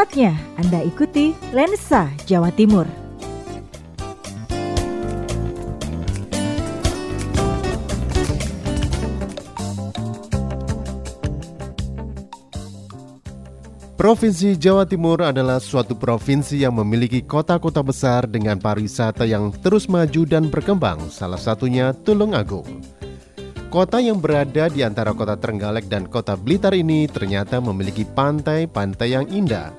Saatnya Anda ikuti Lensa Jawa Timur. Provinsi Jawa Timur adalah suatu provinsi yang memiliki kota-kota besar dengan pariwisata yang terus maju dan berkembang, salah satunya Tulungagung. Kota yang berada di antara kota Trenggalek dan kota Blitar ini ternyata memiliki pantai-pantai yang indah.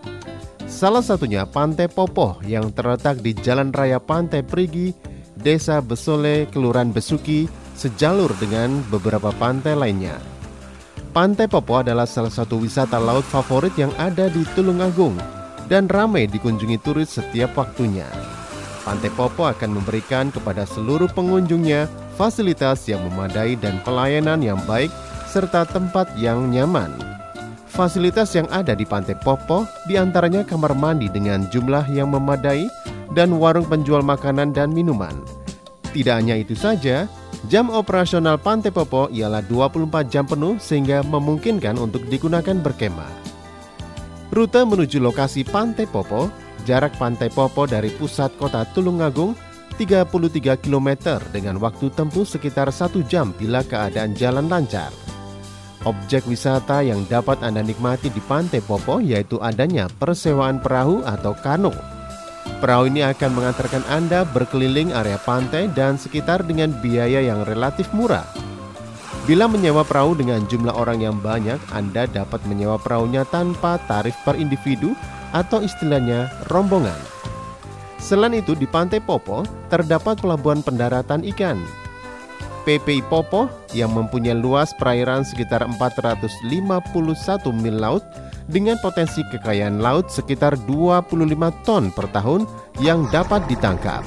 Salah satunya Pantai Popoh yang terletak di Jalan Raya Pantai Perigi, Desa Besole, Kelurahan Besuki, sejalur dengan beberapa pantai lainnya. Pantai Popo adalah salah satu wisata laut favorit yang ada di Tulungagung dan ramai dikunjungi turis setiap waktunya. Pantai Popo akan memberikan kepada seluruh pengunjungnya fasilitas yang memadai dan pelayanan yang baik serta tempat yang nyaman. Fasilitas yang ada di Pantai Popo di antaranya kamar mandi dengan jumlah yang memadai dan warung penjual makanan dan minuman. Tidak hanya itu saja, Jam operasional Pantai Popo ialah 24 jam penuh sehingga memungkinkan untuk digunakan berkemah. Rute menuju lokasi Pantai Popo, jarak Pantai Popo dari pusat kota Tulungagung 33 km dengan waktu tempuh sekitar satu jam bila keadaan jalan lancar. Objek wisata yang dapat Anda nikmati di Pantai Popo yaitu adanya persewaan perahu atau kano Perahu ini akan mengantarkan Anda berkeliling area pantai dan sekitar dengan biaya yang relatif murah. Bila menyewa perahu dengan jumlah orang yang banyak, Anda dapat menyewa perahunya tanpa tarif per individu atau istilahnya rombongan. Selain itu, di Pantai Popo terdapat pelabuhan pendaratan ikan. PPI Popo yang mempunyai luas perairan sekitar 451 mil laut dengan potensi kekayaan laut sekitar 25 ton per tahun yang dapat ditangkap.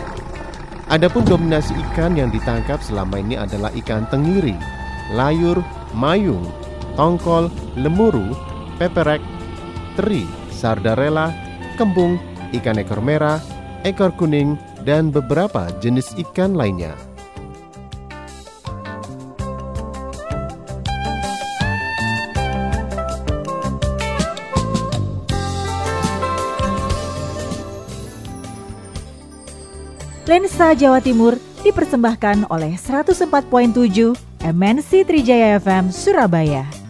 Adapun dominasi ikan yang ditangkap selama ini adalah ikan tenggiri, layur, mayung, tongkol, lemuru, peperek, teri, sardarella, kembung, ikan ekor merah, ekor kuning, dan beberapa jenis ikan lainnya. Lensa Jawa Timur dipersembahkan oleh 104.7 MNC Trijaya FM Surabaya.